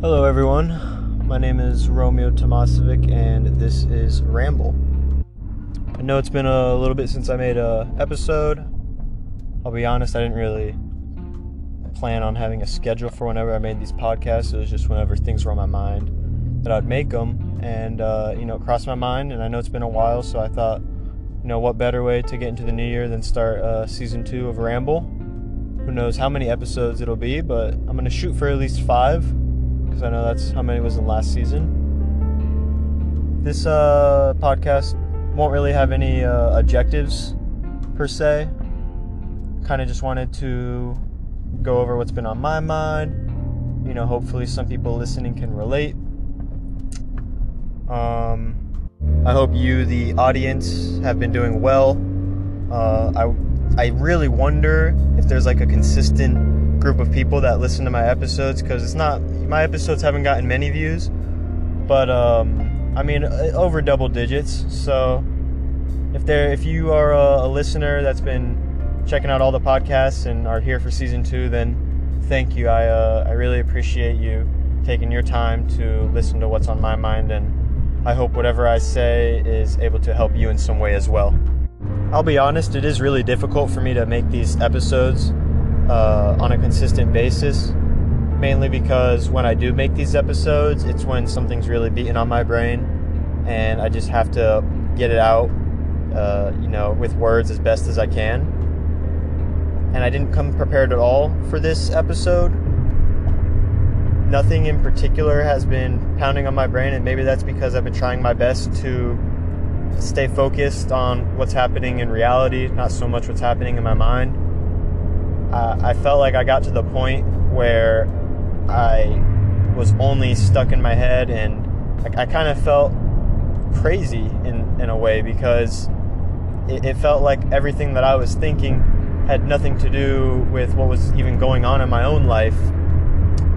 Hello, everyone. My name is Romeo Tomasovic, and this is Ramble. I know it's been a little bit since I made a episode. I'll be honest, I didn't really plan on having a schedule for whenever I made these podcasts. It was just whenever things were on my mind that I'd make them, and uh, you know, it crossed my mind. And I know it's been a while, so I thought, you know, what better way to get into the new year than start uh, season two of Ramble? Who knows how many episodes it'll be, but I'm gonna shoot for at least five because I know that's how many was in last season. This uh, podcast won't really have any uh, objectives per se. Kind of just wanted to go over what's been on my mind. You know, hopefully some people listening can relate. Um, I hope you, the audience, have been doing well. Uh, I I really wonder if there's like a consistent group of people that listen to my episodes because it's not my episodes haven't gotten many views, but um, I mean uh, over double digits. So if there if you are a, a listener that's been checking out all the podcasts and are here for season two, then thank you. I uh, I really appreciate you taking your time to listen to what's on my mind and I hope whatever I say is able to help you in some way as well. I'll be honest, it is really difficult for me to make these episodes uh, on a consistent basis, mainly because when I do make these episodes, it's when something's really beating on my brain and I just have to get it out, uh, you know, with words as best as I can. And I didn't come prepared at all for this episode nothing in particular has been pounding on my brain, and maybe that's because I've been trying my best to stay focused on what's happening in reality, not so much what's happening in my mind. I felt like I got to the point where I was only stuck in my head, and I, I kind of felt crazy in, in a way because it, it felt like everything that I was thinking had nothing to do with what was even going on in my own life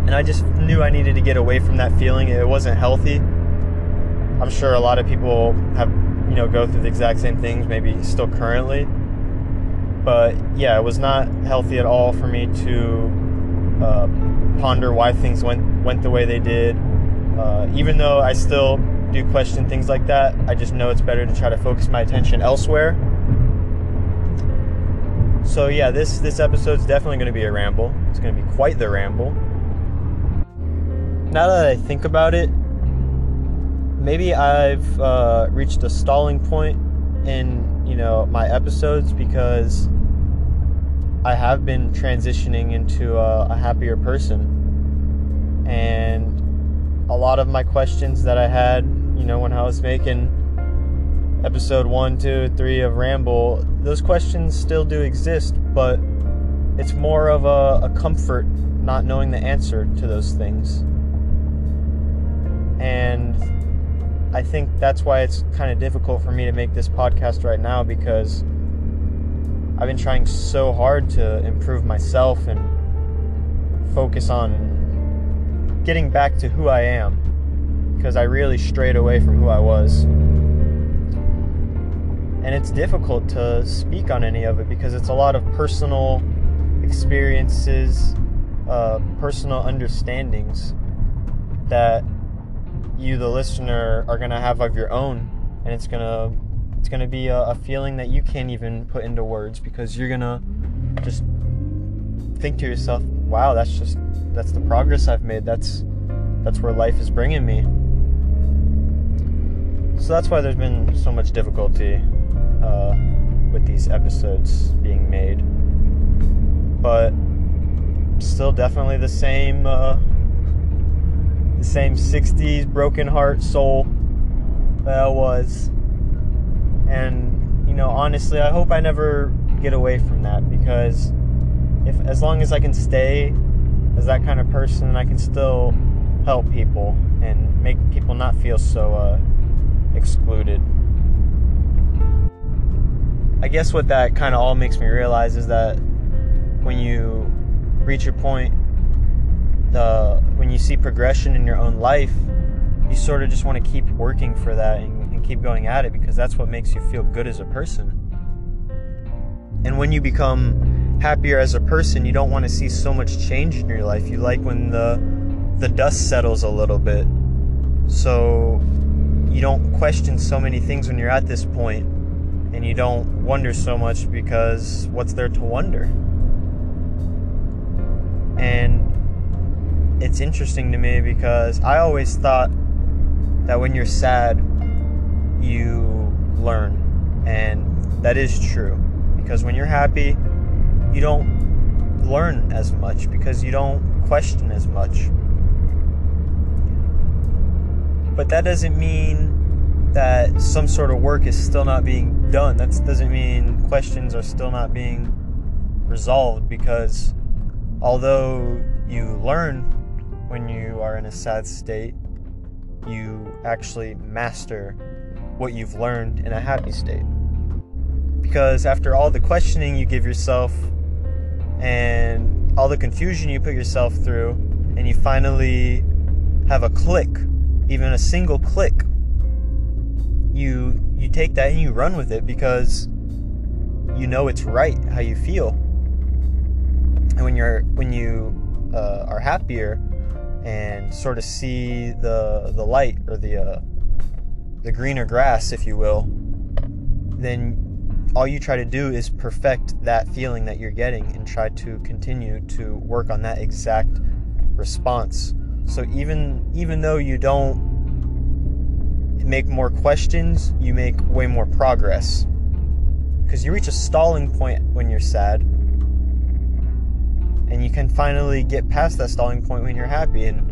and I just knew I needed to get away from that feeling. It wasn't healthy. I'm sure a lot of people have, you know, go through the exact same things, maybe still currently. But yeah, it was not healthy at all for me to uh, ponder why things went went the way they did. Uh, even though I still do question things like that, I just know it's better to try to focus my attention elsewhere. So yeah, this this episode's definitely going to be a ramble. It's going to be quite the ramble now that I think about it, maybe I've uh, reached a stalling point in you know my episodes because I have been transitioning into a, a happier person, and a lot of my questions that I had, you know, when I was making episode one, two, three of Ramble, those questions still do exist, but it's more of a, a comfort not knowing the answer to those things. And I think that's why it's kind of difficult for me to make this podcast right now because I've been trying so hard to improve myself and focus on getting back to who I am because I really strayed away from who I was. And it's difficult to speak on any of it because it's a lot of personal experiences, uh, personal understandings that you, the listener, are gonna have of your own, and it's gonna it's gonna be a, a feeling that you can't even put into words because you're gonna just think to yourself, "Wow, that's just that's the progress I've made. That's that's where life is bringing me." So that's why there's been so much difficulty uh, with these episodes being made, but still definitely the same. Uh, the same 60s broken heart soul that I was. And, you know, honestly, I hope I never get away from that because if as long as I can stay as that kind of person, I can still help people and make people not feel so uh, excluded. I guess what that kind of all makes me realize is that when you reach a point the when you see progression in your own life, you sort of just want to keep working for that and, and keep going at it because that's what makes you feel good as a person. And when you become happier as a person, you don't want to see so much change in your life. You like when the the dust settles a little bit. So you don't question so many things when you're at this point and you don't wonder so much because what's there to wonder? And it's interesting to me because I always thought that when you're sad, you learn. And that is true. Because when you're happy, you don't learn as much because you don't question as much. But that doesn't mean that some sort of work is still not being done. That doesn't mean questions are still not being resolved because although you learn when you are in a sad state, you actually master what you've learned in a happy state. Because after all the questioning you give yourself and all the confusion you put yourself through, and you finally have a click, even a single click, you you take that and you run with it because you know it's right how you feel. And when you're when you uh, are happier and sort of see the the light or the uh, the greener grass, if you will, then all you try to do is perfect that feeling that you're getting and try to continue to work on that exact response. So even even though you don't make more questions, you make way more progress. Because you reach a stalling point when you're sad. And you can finally get past that stalling point when you're happy. And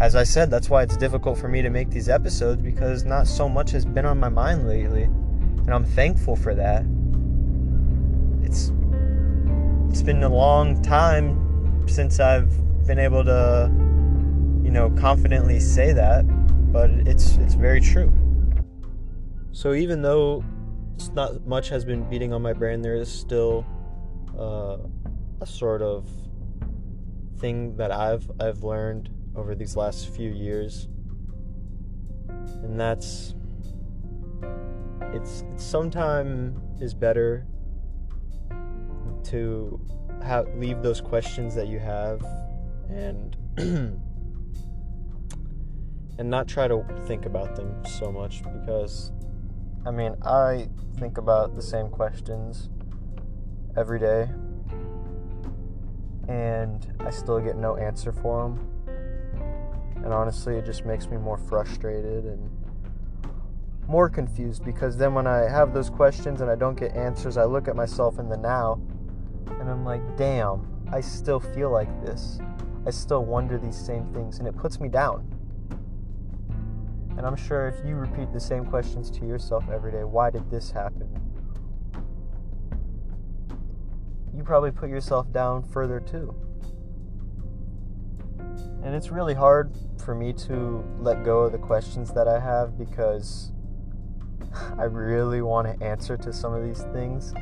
as I said, that's why it's difficult for me to make these episodes because not so much has been on my mind lately. And I'm thankful for that. It's it's been a long time since I've been able to you know confidently say that but it's it's very true. So even though not much has been beating on my brain, there is still uh, a sort of thing that I've I've learned over these last few years, and that's it's, sometime is better to have leave those questions that you have and and not try to think about them so much because I mean, I think about the same questions every day and I still get no answer for them. And honestly, it just makes me more frustrated and more confused because then when I have those questions and I don't get answers, I look at myself in the now and I'm like, damn, I still feel like this. I still wonder these same things and it puts me down. And I'm sure if you repeat the same questions to yourself every day, why did this happen? You probably put yourself down further too. And it's really hard for me to let go of the questions that I have because I really want to answer to some of these things.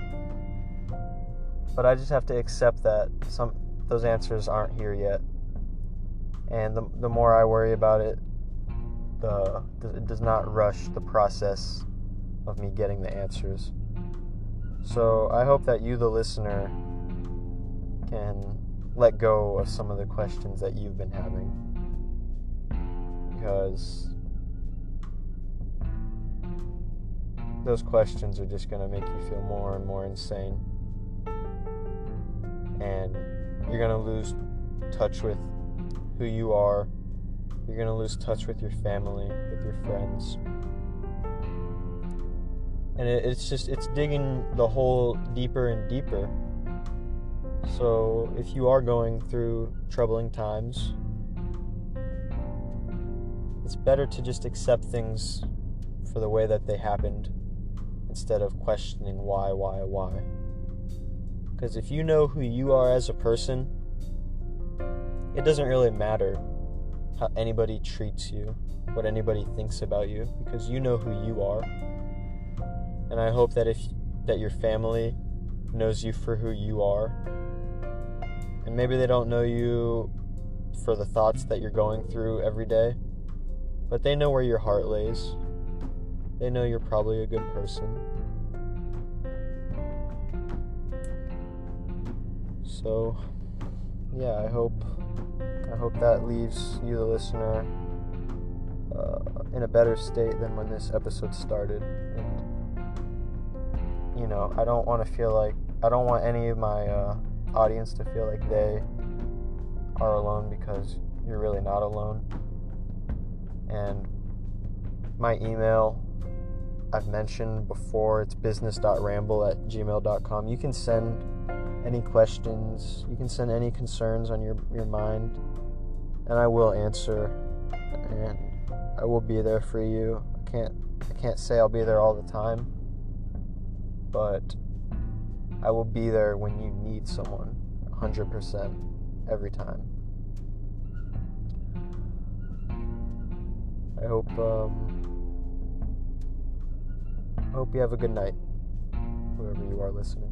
But I just have to accept that some those answers aren't here yet. And the, the more I worry about it, the it does not rush the process of me getting the answers. So I hope that you, the listener, can let go of some of the questions that you've been having. Because those questions are just going to make you feel more and more insane. And you're going to lose touch with who you are you're going to lose touch with your family, with your friends. And it, it's just, it's digging the hole deeper and deeper. So if you are going through troubling times, it's better to just accept things for the way that they happened instead of questioning why, why, why. Because if you know who you are as a person, it doesn't really matter how anybody treats you, what anybody thinks about you, because you know who you are. And I hope that if that your family knows you for who you are, and maybe they don't know you for the thoughts that you're going through every day, but they know where your heart lays. They know you're probably a good person. So, yeah, I hope I hope that leaves you, the listener, uh, in a better state than when this episode started. And, you know, I don't want to feel like, I don't want any of my uh, audience to feel like they are alone because you're really not alone. And my email, I've mentioned before, it's business.ramble at gmail.com. You can send any questions, you can send any concerns on your, your mind, and I will answer. And I will be there for you. I can't I can't say I'll be there all the time, but I will be there when you need someone 100% every time. I hope um, I hope you have a good night, whoever you are listening.